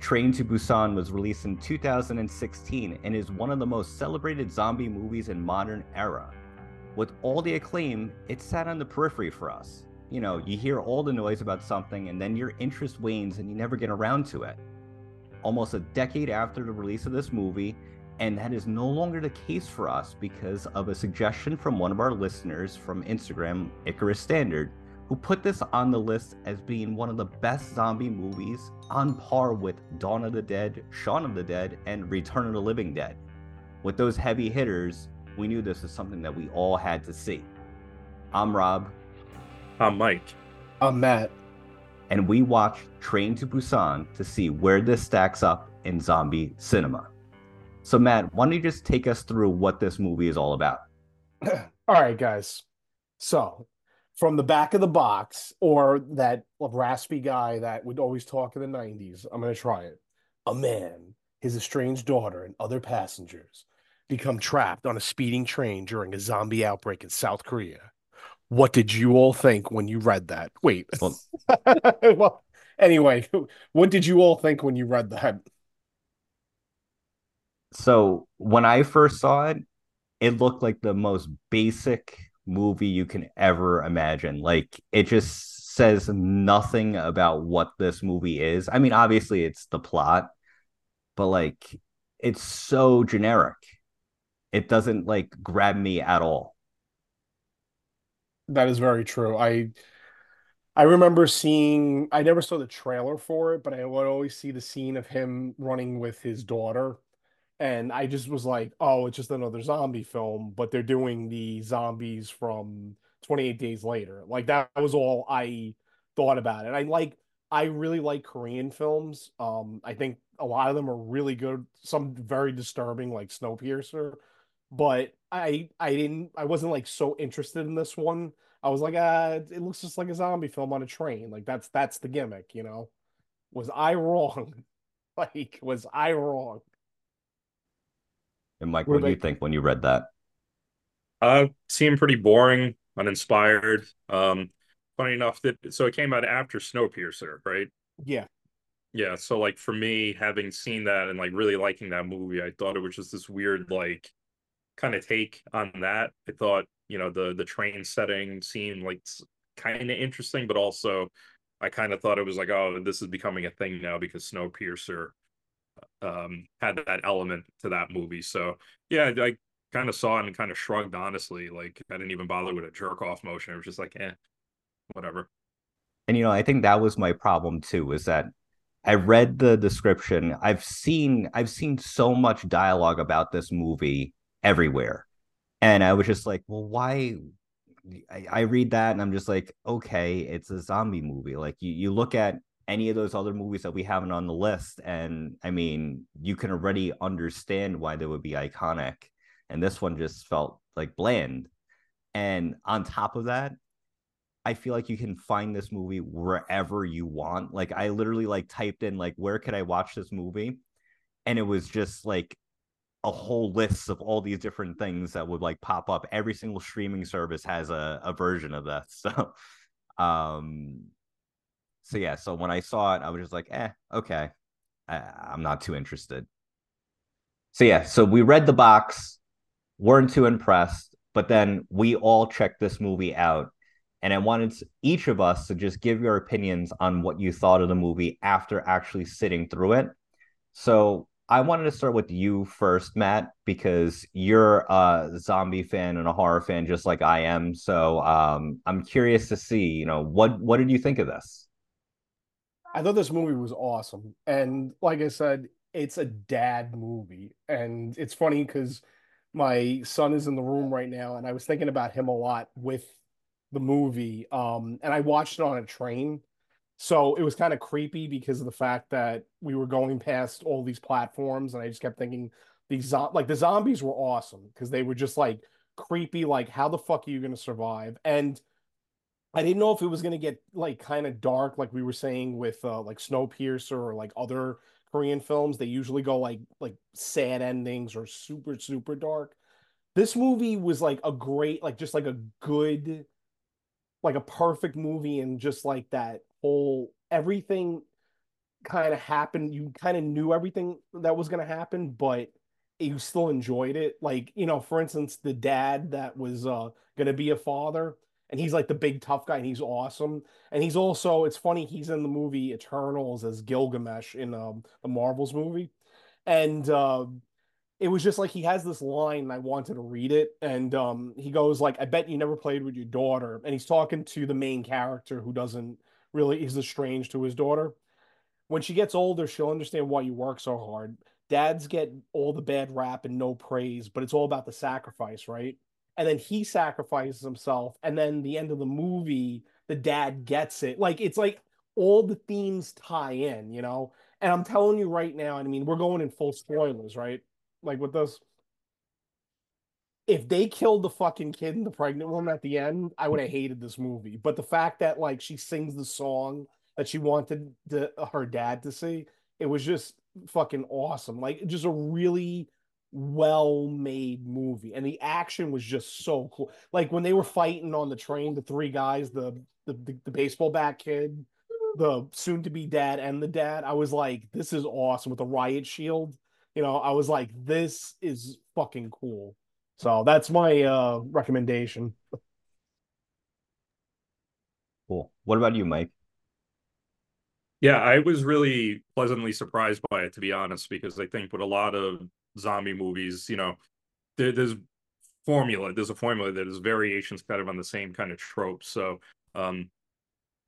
Train to Busan was released in 2016 and is one of the most celebrated zombie movies in modern era. With all the acclaim, it sat on the periphery for us. You know, you hear all the noise about something and then your interest wanes and you never get around to it. Almost a decade after the release of this movie, and that is no longer the case for us because of a suggestion from one of our listeners from Instagram, Icarus Standard, who put this on the list as being one of the best zombie movies on par with Dawn of the Dead, Shaun of the Dead, and Return of the Living Dead. With those heavy hitters, we knew this was something that we all had to see. I'm Rob. I'm Mike. I'm Matt. And we watched Train to Busan to see where this stacks up in zombie cinema. So, Matt, why don't you just take us through what this movie is all about? all right, guys. So, from the back of the box, or that raspy guy that would always talk in the 90s, I'm going to try it. A man, his estranged daughter, and other passengers become trapped on a speeding train during a zombie outbreak in South Korea. What did you all think when you read that? Wait. Well, well anyway, what did you all think when you read that? so when I first saw it, it looked like the most basic movie you can ever imagine. Like it just says nothing about what this movie is. I mean, obviously it's the plot, but like it's so generic. It doesn't like grab me at all. That is very true. I I remember seeing I never saw the trailer for it, but I would always see the scene of him running with his daughter and I just was like, oh, it's just another zombie film, but they're doing the zombies from 28 Days Later. Like that was all I thought about it. I like I really like Korean films. Um, I think a lot of them are really good. Some very disturbing, like Snowpiercer, but I I didn't I wasn't like so interested in this one. I was like, ah, it looks just like a zombie film on a train. Like that's that's the gimmick, you know. Was I wrong? like, was I wrong? And Mike, what, what do you think when you read that? Uh, seemed pretty boring, uninspired. Um, funny enough that so it came out after Snowpiercer, right? Yeah. Yeah. So like for me, having seen that and like really liking that movie, I thought it was just this weird like kind of take on that. I thought you know the the train setting seemed like kind of interesting, but also I kind of thought it was like, oh, this is becoming a thing now because Snowpiercer um, had that element to that movie. So yeah, I kind of saw it and kind of shrugged honestly. Like I didn't even bother with a jerk off motion. It was just like, eh, whatever. And you know, I think that was my problem too. Is that I read the description. I've seen I've seen so much dialogue about this movie everywhere, and I was just like, well, why? I, I read that and I'm just like, okay, it's a zombie movie. Like you, you look at any of those other movies that we haven't on the list. And I mean, you can already understand why they would be iconic. And this one just felt like bland. And on top of that, I feel like you can find this movie wherever you want. Like I literally like typed in like where could I watch this movie? And it was just like a whole list of all these different things that would like pop up. Every single streaming service has a, a version of that. So um so yeah, so when I saw it, I was just like, eh, okay, I, I'm not too interested. So yeah, so we read the box, weren't too impressed, but then we all checked this movie out. And I wanted each of us to just give your opinions on what you thought of the movie after actually sitting through it. So I wanted to start with you first, Matt, because you're a zombie fan and a horror fan just like I am. So um, I'm curious to see, you know, what what did you think of this? I thought this movie was awesome. And like I said, it's a dad movie. And it's funny because my son is in the room right now, and I was thinking about him a lot with the movie. Um, and I watched it on a train. So it was kind of creepy because of the fact that we were going past all these platforms, and I just kept thinking these like the zombies were awesome because they were just like creepy, like how the fuck are you gonna survive? And I didn't know if it was going to get like kind of dark, like we were saying with uh, like Snowpiercer or like other Korean films. They usually go like like sad endings or super super dark. This movie was like a great, like just like a good, like a perfect movie, and just like that whole everything. kind of happened. You kind of knew everything that was going to happen, but you still enjoyed it. Like, you know, for instance, the dad that was uh, going to be a father, and he's like the big tough guy, and he's awesome. And he's also, it's funny, he's in the movie Eternals as Gilgamesh in um, the Marvels movie. And uh, it was just like he has this line, and I wanted to read it. And um, he goes like, "I bet you never played with your daughter." And he's talking to the main character who doesn't really is estranged to his daughter when she gets older, she'll understand why you work so hard. Dads get all the bad rap and no praise, but it's all about the sacrifice, right? And then he sacrifices himself, and then the end of the movie, the dad gets it. Like it's like all the themes tie in, you know. And I'm telling you right now, I mean, we're going in full spoilers, right? Like with this. If they killed the fucking kid and the pregnant woman at the end, I would have hated this movie. But the fact that like she sings the song that she wanted the, her dad to see. It was just fucking awesome. Like just a really well made movie. And the action was just so cool. Like when they were fighting on the train, the three guys, the the, the, the baseball bat kid, the soon to be dad, and the dad, I was like, this is awesome with the riot shield. You know, I was like, this is fucking cool. So that's my uh recommendation. Cool. What about you, Mike? Yeah, I was really pleasantly surprised by it, to be honest, because I think with a lot of zombie movies, you know, there, there's formula, there's a formula that is variations kind of on the same kind of trope. So, um,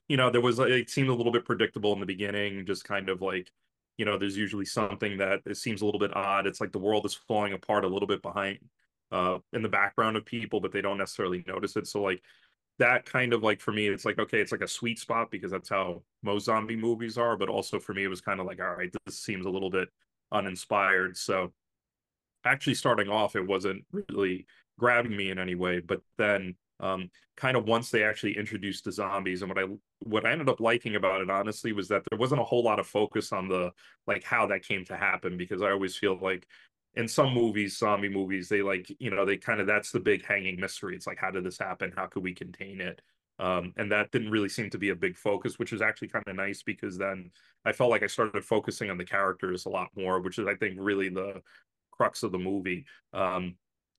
you know, there was it seemed a little bit predictable in the beginning, just kind of like, you know, there's usually something that it seems a little bit odd. It's like the world is falling apart a little bit behind uh in the background of people, but they don't necessarily notice it. So like that kind of like for me, it's like okay, it's like a sweet spot because that's how most zombie movies are. But also for me, it was kind of like all right, this seems a little bit uninspired. So actually, starting off, it wasn't really grabbing me in any way. But then, um, kind of once they actually introduced the zombies, and what I what I ended up liking about it, honestly, was that there wasn't a whole lot of focus on the like how that came to happen because I always feel like in some movies, zombie movies, they like, you know, they kind of that's the big hanging mystery. It's like, how did this happen? How could we contain it? Um, and that didn't really seem to be a big focus, which is actually kind of nice because then I felt like I started focusing on the characters a lot more, which is I think really the crux of the movie. Um,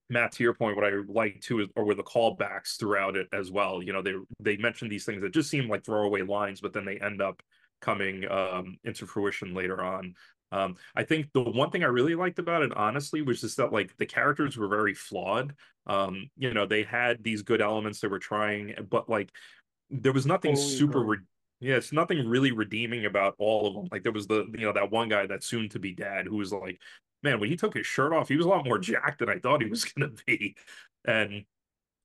Matt, to your point, what I like too is or were the callbacks throughout it as well. You know, they they mentioned these things that just seem like throwaway lines, but then they end up coming um, into fruition later on. Um, I think the one thing I really liked about it, honestly, was just that like the characters were very flawed. Um, you know, they had these good elements they were trying, but like there was nothing totally super. Re- yeah, it's nothing really redeeming about all of them. Like there was the you know that one guy that soon to be dad who was like, man, when he took his shirt off, he was a lot more jacked than I thought he was gonna be, and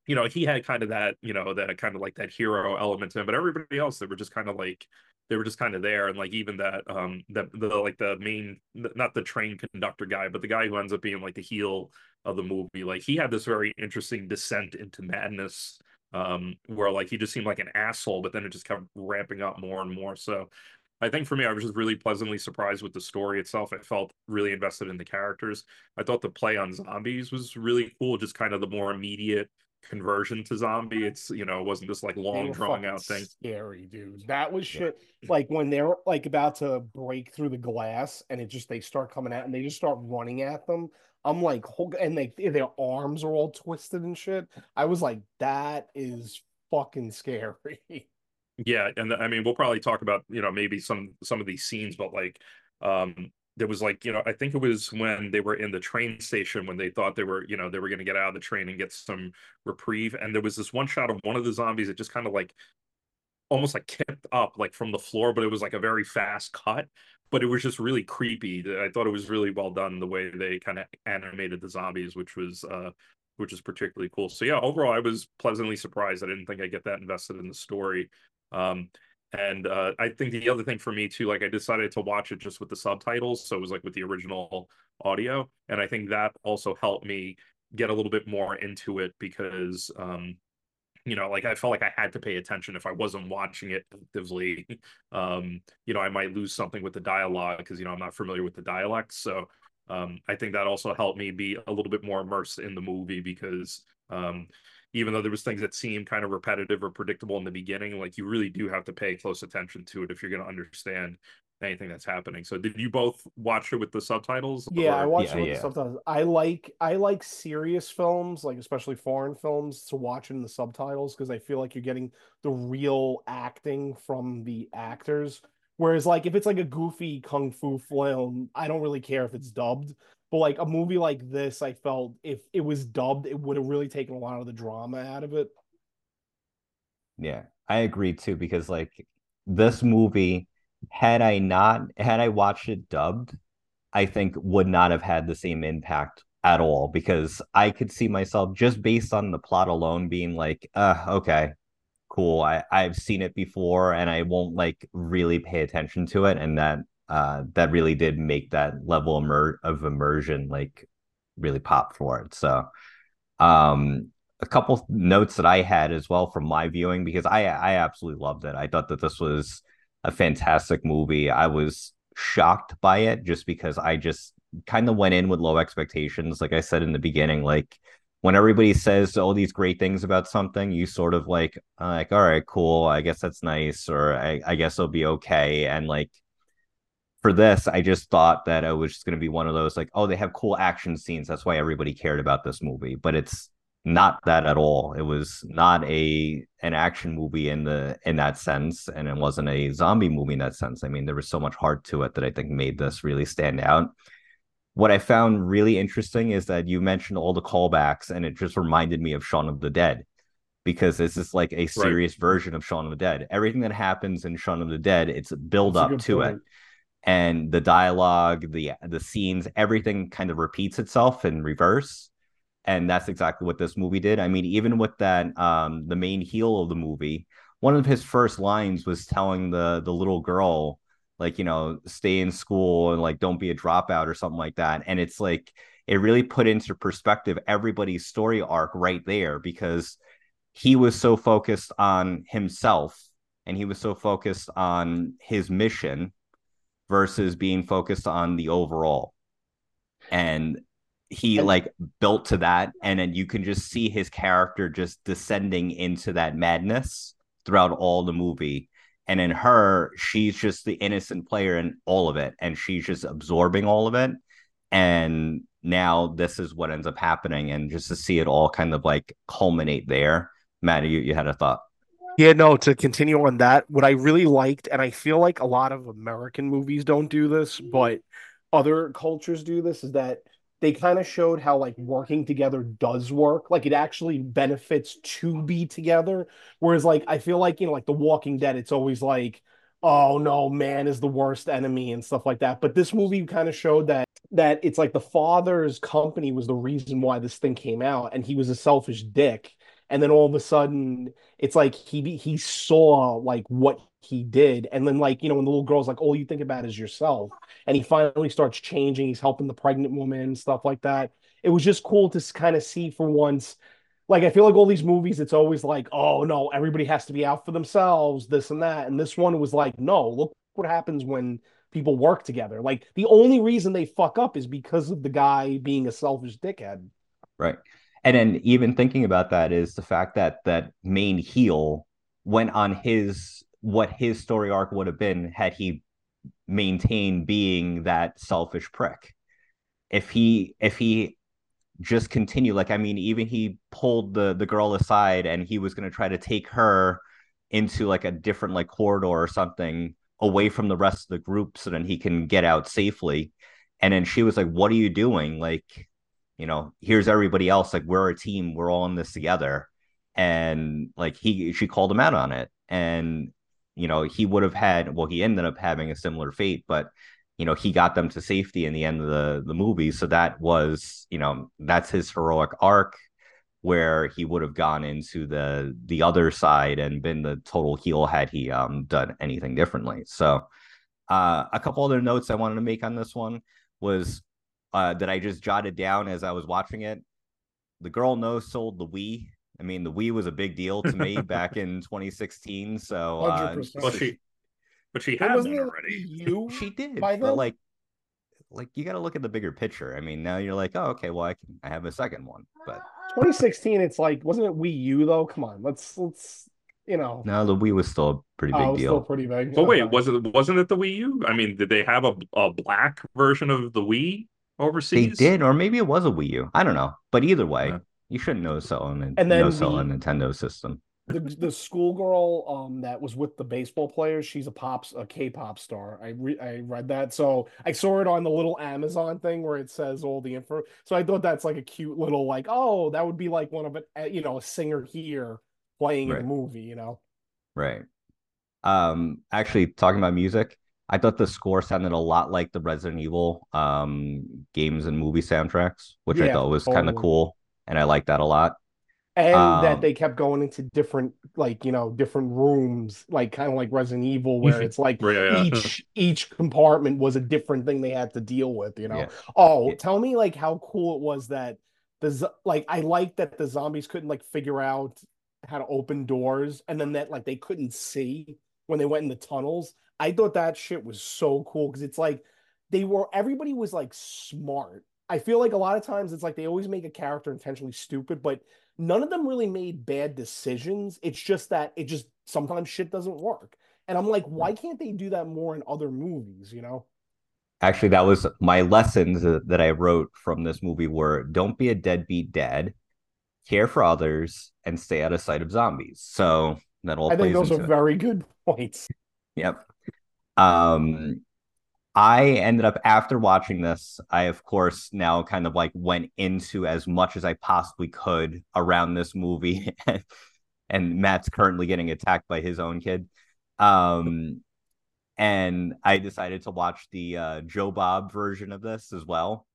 you know he had kind of that you know that kind of like that hero element to him, but everybody else they were just kind of like they were just kind of there. And like even that um that the like the main not the train conductor guy but the guy who ends up being like the heel of the movie like he had this very interesting descent into madness um where like he just seemed like an asshole but then it just kept ramping up more and more. So I think for me, I was just really pleasantly surprised with the story itself. I felt really invested in the characters. I thought the play on zombies was really cool, just kind of the more immediate conversion to zombie. It's you know, it wasn't this like long drawn out thing. Scary, dude. That was shit. Yeah. Like when they're like about to break through the glass and it just they start coming out and they just start running at them. I'm like, and they their arms are all twisted and shit. I was like, that is fucking scary. Yeah, and I mean, we'll probably talk about you know maybe some some of these scenes, but like um there was like you know i think it was when they were in the train station when they thought they were you know they were going to get out of the train and get some reprieve and there was this one shot of one of the zombies that just kind of like almost like kicked up like from the floor but it was like a very fast cut but it was just really creepy. I thought it was really well done the way they kind of animated the zombies which was uh which is particularly cool. So yeah overall i was pleasantly surprised. I didn't think i'd get that invested in the story um and uh, I think the other thing for me too, like I decided to watch it just with the subtitles, so it was like with the original audio, and I think that also helped me get a little bit more into it because, um, you know, like I felt like I had to pay attention if I wasn't watching it actively. um, you know, I might lose something with the dialogue because you know I'm not familiar with the dialects, so um, I think that also helped me be a little bit more immersed in the movie because um, even though there was things that seemed kind of repetitive or predictable in the beginning like you really do have to pay close attention to it if you're going to understand anything that's happening. So did you both watch it with the subtitles? Yeah, or... I watched Yeah, it with yeah. the subtitles. I like I like serious films, like especially foreign films, to watch in the subtitles because I feel like you're getting the real acting from the actors. Whereas like if it's like a goofy kung fu film, I don't really care if it's dubbed. But like a movie like this, I felt if it was dubbed, it would have really taken a lot of the drama out of it. Yeah, I agree too because like this movie, had I not had I watched it dubbed, I think would not have had the same impact at all because I could see myself just based on the plot alone being like, uh, okay, cool. I I've seen it before and I won't like really pay attention to it and that uh that really did make that level immer- of immersion like really pop for it. So, um a couple notes that I had as well from my viewing because I I absolutely loved it. I thought that this was a fantastic movie. I was shocked by it just because I just kind of went in with low expectations. Like I said in the beginning, like when everybody says all these great things about something, you sort of like like all right, cool. I guess that's nice, or I, I guess it'll be okay. And like for this, I just thought that it was just going to be one of those like, oh, they have cool action scenes. That's why everybody cared about this movie. But it's not that at all. It was not a an action movie in the in that sense, and it wasn't a zombie movie in that sense. I mean, there was so much heart to it that I think made this really stand out. What I found really interesting is that you mentioned all the callbacks, and it just reminded me of Shaun of the Dead because this is like a serious right. version of Shaun of the Dead. Everything that happens in Shaun of the Dead, it's a build That's up to point. it and the dialogue, the the scenes, everything kind of repeats itself in reverse. And that's exactly what this movie did. I mean, even with that, um, the main heel of the movie, one of his first lines was telling the the little girl, like, you know, stay in school and like don't be a dropout or something like that. And it's like it really put into perspective everybody's story arc right there because he was so focused on himself and he was so focused on his mission versus being focused on the overall. And he like built to that and then you can just see his character just descending into that madness throughout all the movie. And in her she's just the innocent player in all of it and she's just absorbing all of it. And now this is what ends up happening and just to see it all kind of like culminate there. Matt you, you had a thought yeah, no, to continue on that, what I really liked, and I feel like a lot of American movies don't do this, but other cultures do this, is that they kind of showed how like working together does work. Like it actually benefits to be together. Whereas like I feel like, you know, like The Walking Dead, it's always like, oh no, man is the worst enemy and stuff like that. But this movie kind of showed that that it's like the father's company was the reason why this thing came out, and he was a selfish dick and then all of a sudden it's like he he saw like what he did. And then like you know when the little girl's like all you think about is yourself and he finally starts changing he's helping the pregnant woman and stuff like that. It was just cool to kind of see for once like i feel like all these movies it's always like oh no everybody has to be out for themselves this and that. And this one was like no look what happens when people work together. Like the only reason they fuck up is because of the guy being a selfish dickhead. Right and then even thinking about that is the fact that that main heel went on his what his story arc would have been had he maintained being that selfish prick. If he if he just continued, like I mean, even he pulled the the girl aside and he was going to try to take her into like a different like corridor or something away from the rest of the group so then he can get out safely. And then she was like, "What are you doing? Like, you know, here's everybody else. Like we're a team. We're all in this together. And like he, she called him out on it. And, you know, he would have had, well, he ended up having a similar fate, but, you know, he got them to safety in the end of the, the movie. So that was, you know, that's his heroic arc where he would have gone into the the other side and been the total heel had he um done anything differently. So uh a couple other notes I wanted to make on this one was uh, that I just jotted down as I was watching it. The girl no sold the Wii. I mean, the Wii was a big deal to me back in 2016. So, uh, well, she, but she had one already. You she did, but like, like you got to look at the bigger picture. I mean, now you're like, oh, okay, well, I can, I have a second one, but 2016, it's like, wasn't it Wii U though? Come on, let's let's you know. No, the Wii was still a pretty big Oh, deal. still pretty big. But wait, Okay. was it wasn't it the Wii U? I mean, did they have a a black version of the Wii They did, or maybe it was a Wii U. I don't know. But either way, Yeah. you shouldn't know selling and And no then sell a the- Nintendo system. the the schoolgirl um that was with the baseball players she's a pops a k-pop star i re- i read that so i saw it on the little amazon thing where it says all the info so i thought that's like a cute little like oh that would be like one of it uh, you know a singer here playing Right. in the movie you know Right. Um, actually, talking about music, I thought the score sounded a lot like the Resident Evil um games and movie soundtracks, which I thought was kind of cool, and I like that a lot. and that Um, they kept going into different like you know different rooms like kind of like resident evil where it's like yeah, yeah. each each compartment was a different thing they had to deal with you know Yeah. Oh, Yeah. tell me like how cool it was that the like I like that the zombies couldn't like figure out how to open doors and then that like they couldn't see when they went in the tunnels. I thought that shit was so cool because it's like they were everybody was like smart. I feel like a lot of times it's like they always make a character intentionally stupid, but none of them really made bad decisions. It's just that it just sometimes shit doesn't work. And I'm like, why can't they do that more in other movies, you know? Actually, that was my lessons that I wrote from this movie were don't be a deadbeat dad, care for others, and stay out of sight of zombies. So that all I think those are it. very good points. Yep. Um, I ended up after watching this, I of course now kind of like went into as much as I possibly could around this movie. and Matt's currently getting attacked by his own kid. Um, and I decided to watch the uh, Joe Bob version of this as well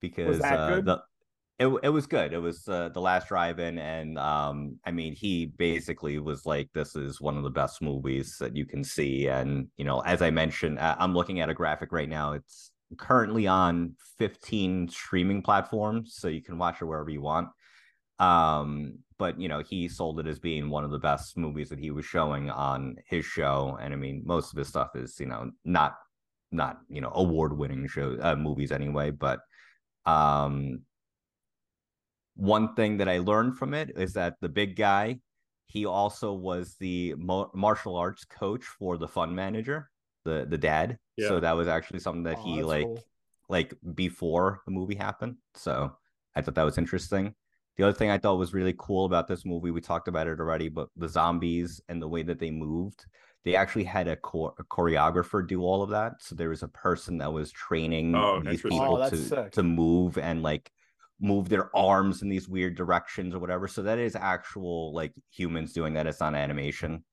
because that uh, good? the it it was good. It was uh, the last drive-in, and um, I mean, he basically was like, "This is one of the best movies that you can see." And you know, as I mentioned, I- I'm looking at a graphic right now. It's currently on 15 streaming platforms, so you can watch it wherever you want. Um, but you know, he sold it as being one of the best movies that he was showing on his show, and I mean, most of his stuff is you know not not you know award-winning show uh, movies anyway, but um one thing that I learned from it is that the big guy, he also was the mo- martial arts coach for the fund manager, the the dad. Yeah. So that was actually something that Oh, he like cool. like before the movie happened. So I thought that was interesting. The other thing I thought was really cool about this movie, we talked about it already, but the zombies and the way that they moved, they actually had a, chor- a choreographer do all of that. So there was a person that was training Oh, these people Oh, to sick. to move and like move their arms in these weird directions or whatever. So that is actual like humans doing that. It's not animation.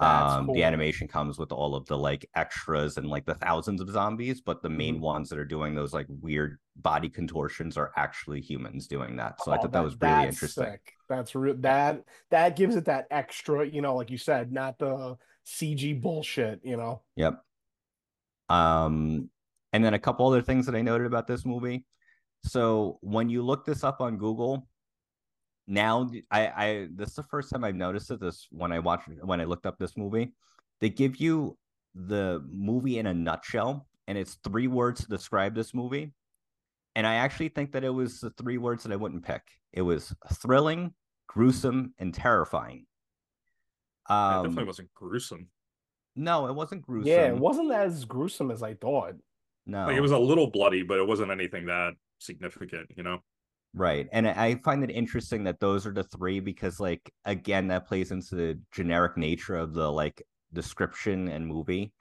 That's um cool. the animation comes with all of the like extras and like the thousands of zombies but the main Mhm. ones that are doing those like weird body contortions are actually humans doing that so i Oh, thought that, was really interesting sick. That's real. That that gives it that extra, you know, like you said, not the CG bullshit. You know. yep um and then a couple other things that i noted about this movie so when you look this up on google now i i this is the first time i've noticed it this when i watched when i looked up this movie. They give you the movie in a nutshell and it's three words to describe this movie. And i actually think that it was the three words that i wouldn't pick. It was thrilling gruesome and terrifying. It um definitely wasn't gruesome. no it wasn't gruesome Yeah, it wasn't as gruesome as I thought. no. Like it was a little bloody, but it wasn't anything that significant, you know. Right. And I find it interesting that those are the three because like again that plays into the generic nature of the like description and movie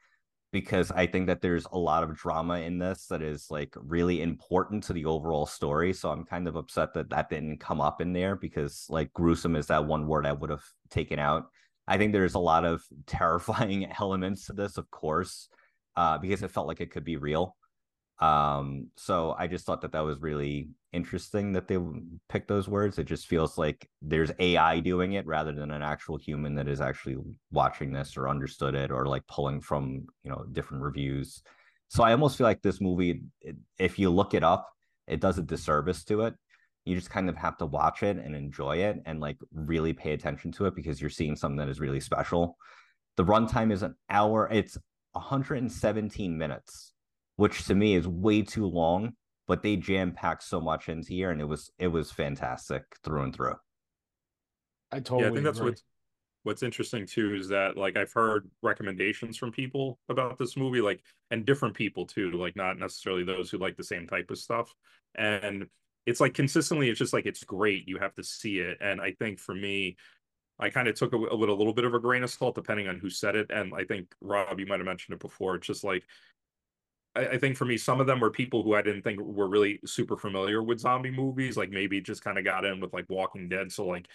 because I think that there's a lot of drama in this that is like really important to the overall story. So I'm kind of upset that that didn't come up in there because like gruesome is that one word I would have taken out. I think there's a lot of terrifying elements to this, of course, uh, because it felt like it could be real. Um, so I just thought that that was really interesting that they picked those words. It just feels like there's AI doing it rather than an actual human that is actually watching this or understood it or like pulling from, you know, different reviews. So I almost feel like this movie, if you look it up, it does a disservice to it. You just kind of have to watch it and enjoy it and like really pay attention to it because you're seeing something that is really special. The runtime is an hour, it's 117 minutes, which to me is way too long, but they jam packed so much into here and it was it was fantastic through and through. I totally yeah, I think that's agree. what what's interesting too is that like I've heard recommendations from people about this movie, like and different people too, like not necessarily those who like the same type of stuff. And it's like consistently, it's just like it's great. You have to see it. And I think for me, I kind of took it with a little bit of a grain of salt, depending on who said it. And I think Rob, you might have mentioned it before. It's just like I, I think for me, some of them were people who I didn't think were really super familiar with zombie movies, like maybe just kind of got in with like Walking Dead. So like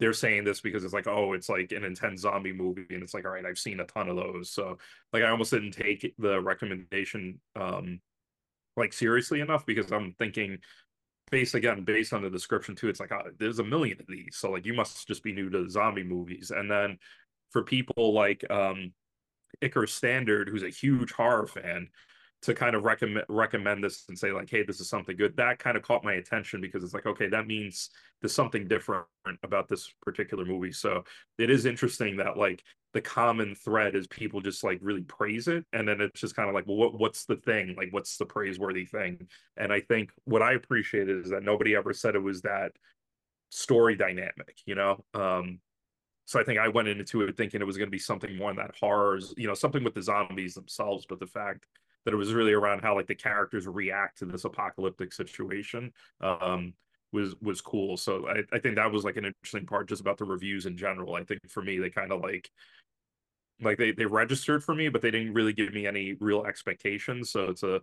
they're saying this because it's like, oh, it's like an intense zombie movie, and it's like, all right, I've seen a ton of those. So like I almost didn't take the recommendation um like seriously enough because I'm thinking based again based on the description too it's like oh, there's a million of these so like you must just be new to zombie movies and then for people like um Icarus Standard who's a huge horror fan to kind of recommend recommend this and say like hey this is something good. That kind of caught my attention because it's like okay that means there's something different about this particular movie. So it is interesting that like the common thread is people just like really praise it and then it's just kind of like well what, what's the thing? Like what's the praiseworthy thing? And i think what i appreciated is that nobody ever said it was that story dynamic you know? Um so i think i went into it thinking it was going to be something more in that horrors you know something with the zombies themselves but the fact that it was really around how like the characters react to this apocalyptic situation um was was cool so I, I think that was like an interesting part just about the reviews in general i think for me they kind of like like they they registered for me but they didn't really give me any real expectations so it's a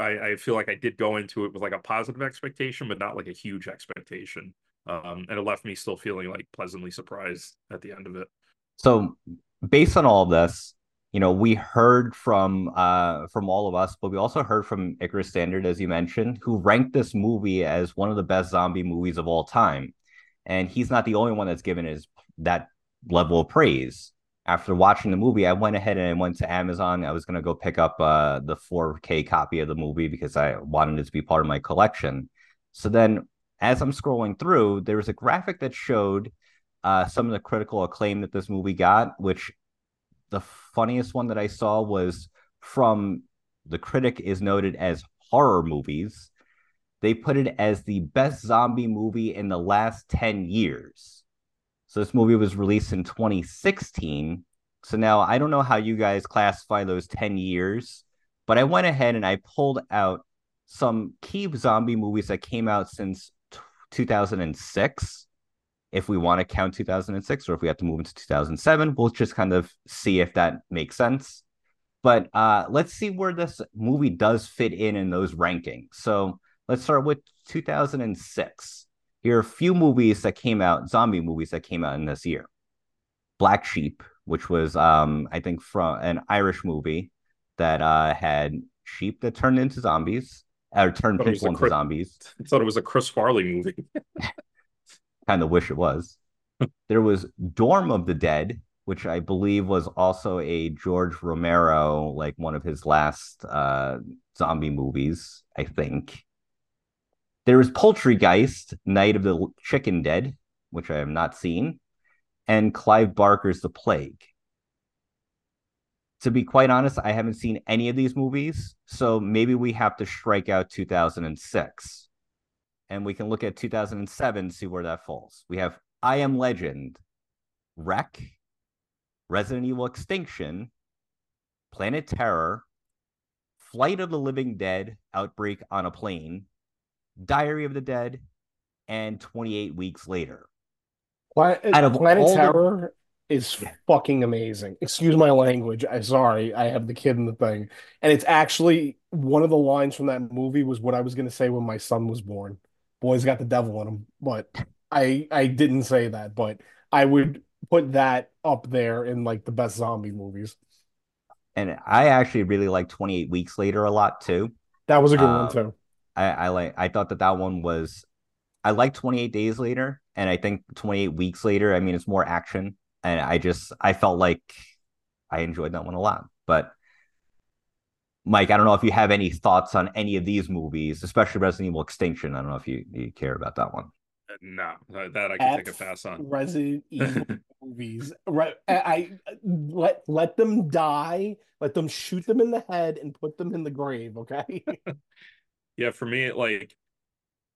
I, I feel like I did go into it with like a positive expectation, but not like a huge expectation. Um, and it left me still feeling like pleasantly surprised at the end of it. So, based on all of this, you know, we heard from uh from all of us, but we also heard from Icarus Standard, as you mentioned, who ranked this movie as one of the best zombie movies of all time. And he's not the only one that's given his that level of praise. After watching the movie, I went ahead and I went to Amazon. I was gonna go pick up uh the 4K copy of the movie because I wanted it to be part of my collection. So then as I'm scrolling through, there was a graphic that showed uh, some of the critical acclaim that this movie got, which the funniest one that I saw was from the critic is noted as horror movies. They put it as the best zombie movie in the last 10 years. So this movie was released in 2016. So now I don't know how you guys classify those 10 years, but I went ahead and I pulled out some key zombie movies that came out since 2006 if we want to count 2006 or if we have to move into 2007 we'll just kind of see if that makes sense. But uh, let's see where this movie does fit in in those rankings. So let's start with 2006 here are a few movies that came out zombie movies that came out in this year. Black sheep which was um, i think from an irish movie that uh, had sheep that turned into zombies or turned people into Chris, zombies. I thought it was a Chris Farley movie. kind of wish it was. there was Dorm of the Dead, which I believe was also a George Romero, like one of his last uh, zombie movies, I think. There was Poultrygeist, Night of the Chicken Dead, which I have not seen, and Clive Barker's The Plague. To be quite honest, I haven't seen any of these movies, so maybe we have to strike out 2006 and we can look at 2007 see where that falls. We have I Am Legend, REC, Resident Evil Extinction, Planet Terror, Flight of the Living Dead, Outbreak on a Plane, Diary of the Dead, and 28 Weeks Later. Uh, Planet, Planet Terror the... is yeah. fucking amazing. Excuse my language. I'm sorry. I have the kid in the thing. And it's actually one of the lines from that movie was what I was going to say when my son was born boys got the devil in them. But I I didn't say that, but I would put that up there in like the best zombie movies. And I actually really like 28 Weeks Later a lot too. That was a good uh, one too. I, I like I thought that that one was I like 28 Days Later, and I think 28 Weeks Later. I mean, it's more action, and I just I felt like I enjoyed that one a lot. But Mike, I don't know if you have any thoughts on any of these movies, especially Resident Evil Extinction. I don't know if you, you care about that one. Uh, no, that I can F take a pass on. Resident Evil movies, right? I, I let let them die, let them shoot them in the head, and put them in the grave. Okay. yeah, for me, like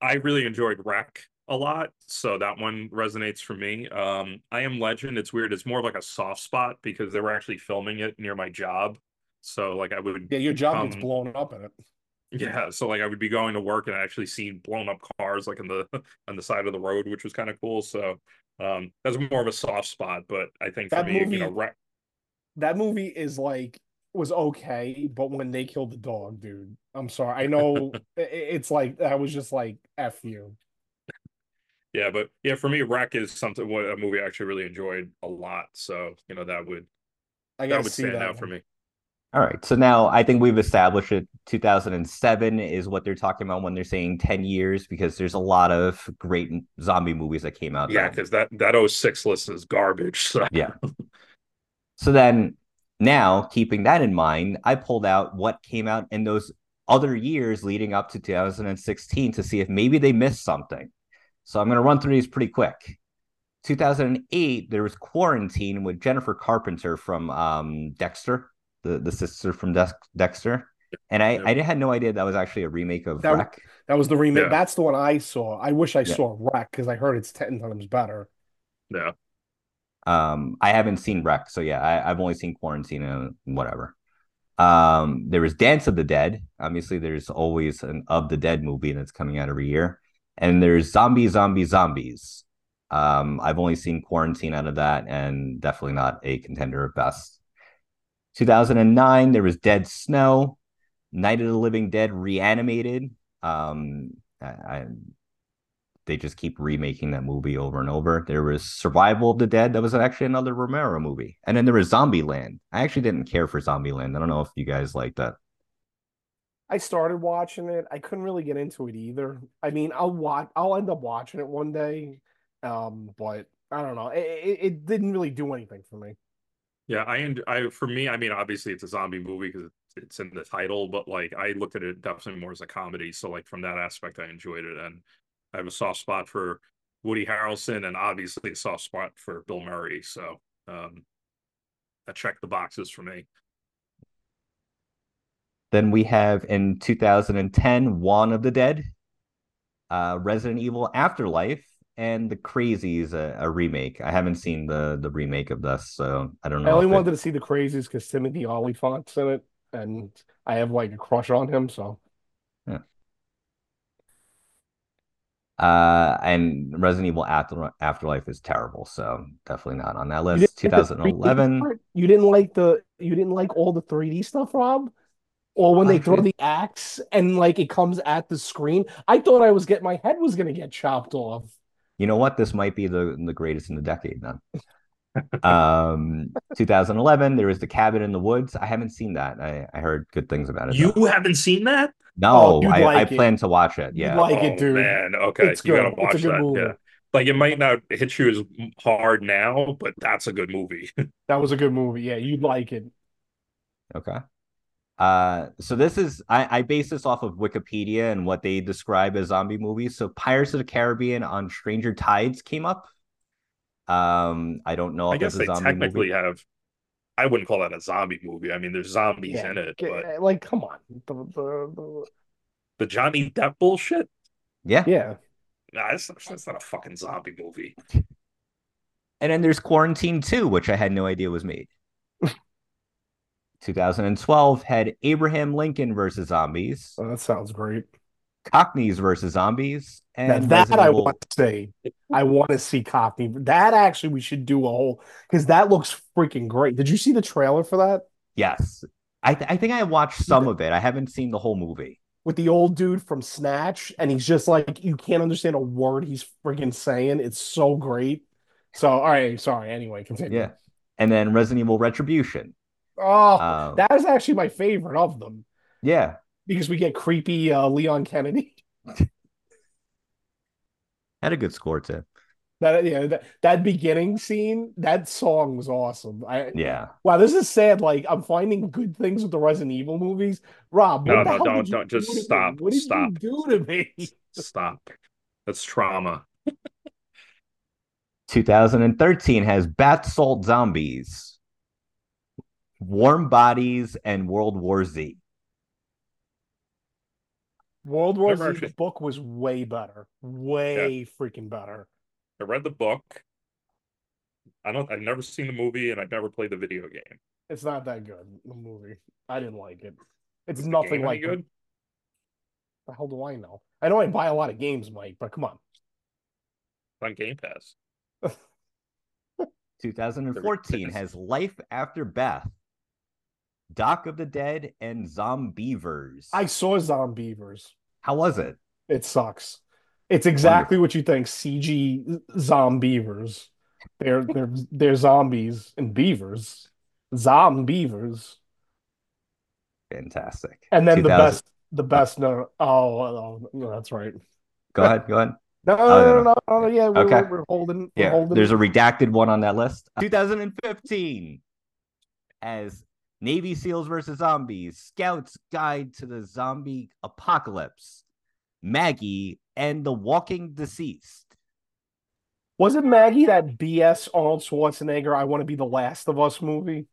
I really enjoyed REC a lot, so that one resonates for me. Um, I Am Legend, it's weird. It's more of like a soft spot because they were actually filming it near my job. So like I would Yeah, your job gets blown up in it. Yeah, so like I would be going to work and I actually see blown up cars like in the on the side of the road, which was kind of cool. So um that's more of a soft spot, but I think for That me, you know, movie- That movie is like was okay, but when they killed the dog, dude, I'm sorry. I know i- i- it's like that was just like f you. yeah, but yeah, for me, REC is something what a movie I actually really enjoyed a lot. So you know that would I that would stand that out for me. All right. So now I think we've established it 2007 is what they're talking about when they're saying 10 years because there's a lot of great zombie movies that came out. Yeah, because that that 06 list is garbage. So Yeah. So then now, keeping that in mind, I pulled out what came out in those other years leading up to 2016 to see if maybe they missed something. So I'm going to run through these pretty quick. 2008, there was Quarantine with Jennifer Carpenter from um, Dexter, the, the sister from Dex- Dexter. And I, Yep. I had no idea that was actually a remake of That- REC. That was the remake. Yeah. That's the one I saw. I wish I Yeah. saw REC because I heard it's ten times better. yeah, Um, I haven't seen REC, so yeah, I, I've only seen Quarantine and whatever. Um, there was Dance of the Dead. Obviously, there's always an Of the Dead movie that's coming out every year, and there's Zombie, Zombie, Zombies. Um, I've only seen Quarantine out of that, and definitely not a contender of best. 2009, there was Dead Snow, Night of the Living Dead reanimated. Um, I, I they just keep remaking that movie over and over. There was Survival of the Dead. That was actually another Romero movie. And then there was Zombieland. I actually didn't care for Zombieland. I don't know if you guys like that. I started watching it. I couldn't really get into it either. I mean, I'll watch. I'll end up watching it one day. Um, but I don't know. It, it, it didn't really do anything for me. Yeah. I I for me, I mean, obviously it's a zombie movie because it's in the title, but like I looked at it definitely more as a comedy. So like from that aspect, I enjoyed it, and I have a soft spot for Woody Harrelson, and obviously a soft spot for Bill Murray. So um, that checked the boxes for me. Then we have in 2010, One of the Dead, uh, Resident Evil Afterlife, and The Crazies, a, a remake. I haven't seen the the remake of this, so I don't know. I only if it- wanted to see the crazies because Timothy Olyphant's in it, and I have like a crush on him. So yeah. Uh, and Resident Evil After Afterlife is terrible, so definitely not on that list. didn't like the 3D 2011. You didn't like the you didn't like all the 3D stuff, Rob? Or when they throw the axe and like it comes at the screen. I thought I was getting my head was gonna get chopped off. You know what? This might be the the greatest in the decade then. um, 2011. There was the Cabin in the Woods. I haven't seen that. I, I heard good things about it. You though. haven't seen that? No, Oh, I, I like it. plan to watch it. You'd Yeah. like oh, it, dude. Man, okay, It's you gotta good. It's a watch good that. movie. Yeah, like it might not hit you as hard now, but that's a good movie. That was a good movie. Yeah, you'd like it. Okay. Uh, so this is I, I base this off of Wikipedia and what they describe as zombie movies. So Pirates of the Caribbean on Stranger Tides came up. Um, I don't know I guess that's a they zombie technically movie. have. I wouldn't call that a zombie movie. I mean, there's zombies Yeah, in it, but like come on. The, the, the- the Johnny Depp bullshit. Yeah. yeah. Nah, that's, that's not a fucking zombie movie. And then there's Quarantine 2, which I had no idea was made. 2012 had Abraham Lincoln versus zombies, Oh, that sounds great. Cockneys versus zombies, Now, and that Resident I Evil- want to say. I want to see Cockney. That actually we should do a whole because that looks freaking great. Did you see the trailer for that Yes. I, th- I think I watched some of it. I haven't seen the whole movie. with the old dude from Snatch? And he's just like you can't understand a word he's freaking saying. It's so great. So all right, sorry. Anyway, continue. Yeah. And then Resident Evil Retribution. Oh, Um, that is actually my favorite of them yeah. because we get creepy uh, Leon Kennedy. Had a good score too. That yeah, that, that beginning scene, that song was awesome. I Yeah. wow, this is sad. Like I'm finding good things with the Resident Evil movies. Rob, what No, the no, hell don't- did you don't. Just do to me? stop, What did stop. you do to me? Stop. That's trauma. 2013 has Bath Salt Zombies, Warm Bodies, and World War Z. World War Never Z actually- book was way better, way freaking better. I read the book. I don't. I've never seen the movie, and I've never played the video game. It's not that good. The movie, I didn't like it. It's Is nothing like the- good. The hell do I know? I know I buy a lot of games, Mike, but come on. It's on Game Pass. 2014 has Life After Beth, Doc of the Dead, and Zombeavers. I saw Zombeavers. How was it? It sucks. It's exactly what you think. CG zombeavers. They're they're they're zombies and beavers. Zombeavers. Fantastic. And then the best the best no oh, oh no, that's right. Go ahead. Go ahead. No, Oh, no, no, no, no, no, yeah, we're, Okay. we're, holding we're Yeah, holding there's a redacted one on that list. Uh, 2015 as Navy SEALs versus Zombies, Scouts Guide to the Zombie Apocalypse, Maggie, and The Walking Deceased. Was it Maggie that BS Arnold Schwarzenegger I want to be the last of us movie?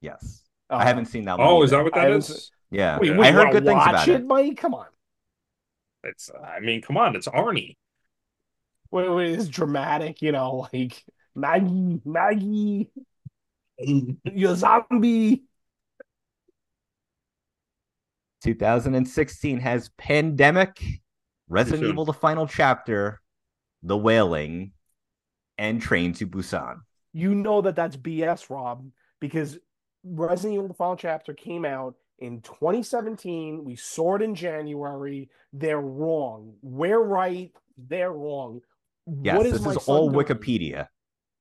Yes. Oh. I haven't seen that one. Oh, is that what I that haven't is? Yeah. Wait, I wait, I heard good things about it, it. Mike? Come on. It's. Uh, I mean, come on. It's Arnie. Wait, wait, it's dramatic, you know, like Maggie, Maggie, you're zombie. 2016 has Pandemic, Resident. Evil The Final Chapter, The Wailing, and Train to Busan. You know that that's BS, Rob, because Resident Evil: The Final Chapter came out in 2017. We saw it in January. They're wrong. We're right. They're wrong. Yes, What is this is all doing? Wikipedia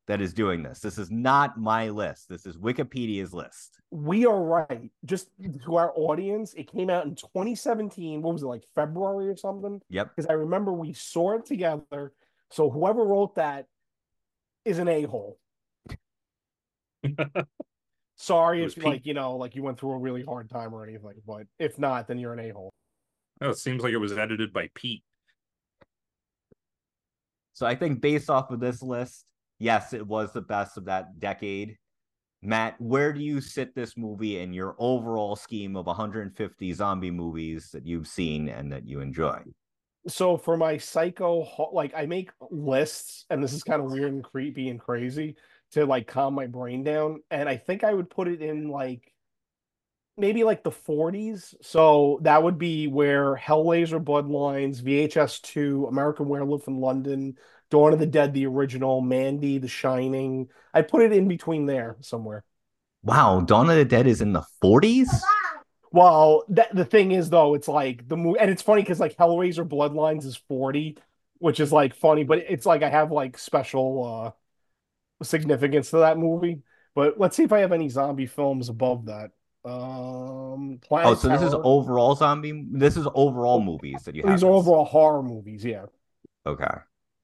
that is doing this. This is not my list. This is Wikipedia's list. We are right. Just to our audience, it came out in 2017. What was it like February or something? Yep. Because I remember we saw it together. So whoever wrote that is an a hole. Sorry It if Pete. like you know like you went through a really hard time or anything, but if not, then you're an a hole. Oh, it seems like it was edited by Pete. So I think based off of this list, yes, it was the best of that decade. Matt, where do you sit this movie in your overall scheme of 150 zombie movies that you've seen and that you enjoy? So for my psycho, like I make lists, and this is kind of weird and creepy and crazy to like calm my brain down. And I think I would put it in like maybe like the 40s. So that would be where Hellraiser Bloodlines, VHS 2, American Werewolf in London, Dawn of the Dead, the original, Mandy, The Shining. I put it in between there somewhere. Wow, Dawn of the Dead is in the 40s? Well, that the thing is though, it's like the movie, and it's funny because like Hellraiser Bloodlines is 40, which is like funny, but it's like I have like special uh significance to that movie. But let's see if I have any zombie films above that. Um, Planet Oh, so this is overall zombie. This is overall movies that you have. These are overall horror movies. Yeah. Okay.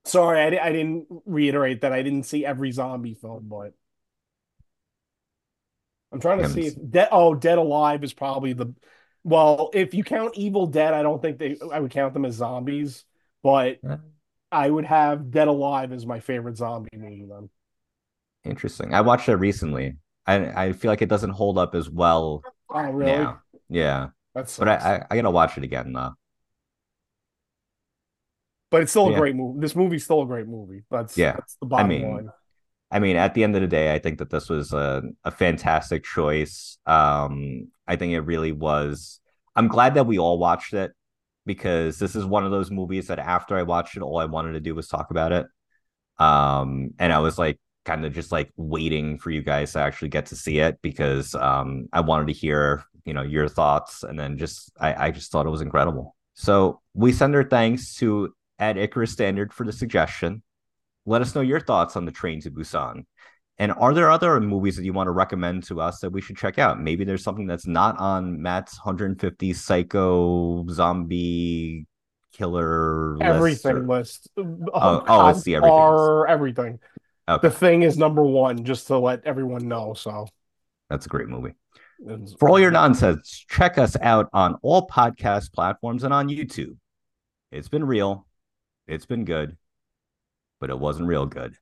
Sorry, I, I didn't reiterate that I didn't see every zombie film, but I'm trying to see if Dead. Oh, Dead Alive is probably the. Well, if you count Evil Dead, I don't think they. I would count them as zombies, but Yeah. I would have Dead Alive as my favorite zombie movie. Then Interesting. I watched it recently. I I feel like it doesn't hold up as well oh really? now. Yeah, That's but I, I I gotta watch it again though. But it's still a Yeah. great movie. This movie's still a great movie. That's Yeah. That's the bottom I mean, line. I mean, at the end of the day, I think that this was a, a fantastic choice. Um, I think it really was. I'm glad that we all watched it because this is one of those movies that after I watched it, all I wanted to do was talk about it. Um, and I was like, kind of just like waiting for you guys to actually get to see it because um, I wanted to hear, you know, your thoughts. And then just, I, I just thought it was incredible. So we send our thanks to at Icarus Standard for the suggestion let us know your thoughts on the train to Busan. And are there other movies that you want to recommend to us that we should check out? Maybe there's something that's not on Matt's 150 psycho zombie killer list Everything or- list. Oh, um, oh, it's the everything. Horror, everything. Okay, The thing is number one, just to let everyone know. So that's a great movie. it's- For all your nonsense, check us out on all podcast platforms and on YouTube. It's been real, it's been good, but it wasn't real good.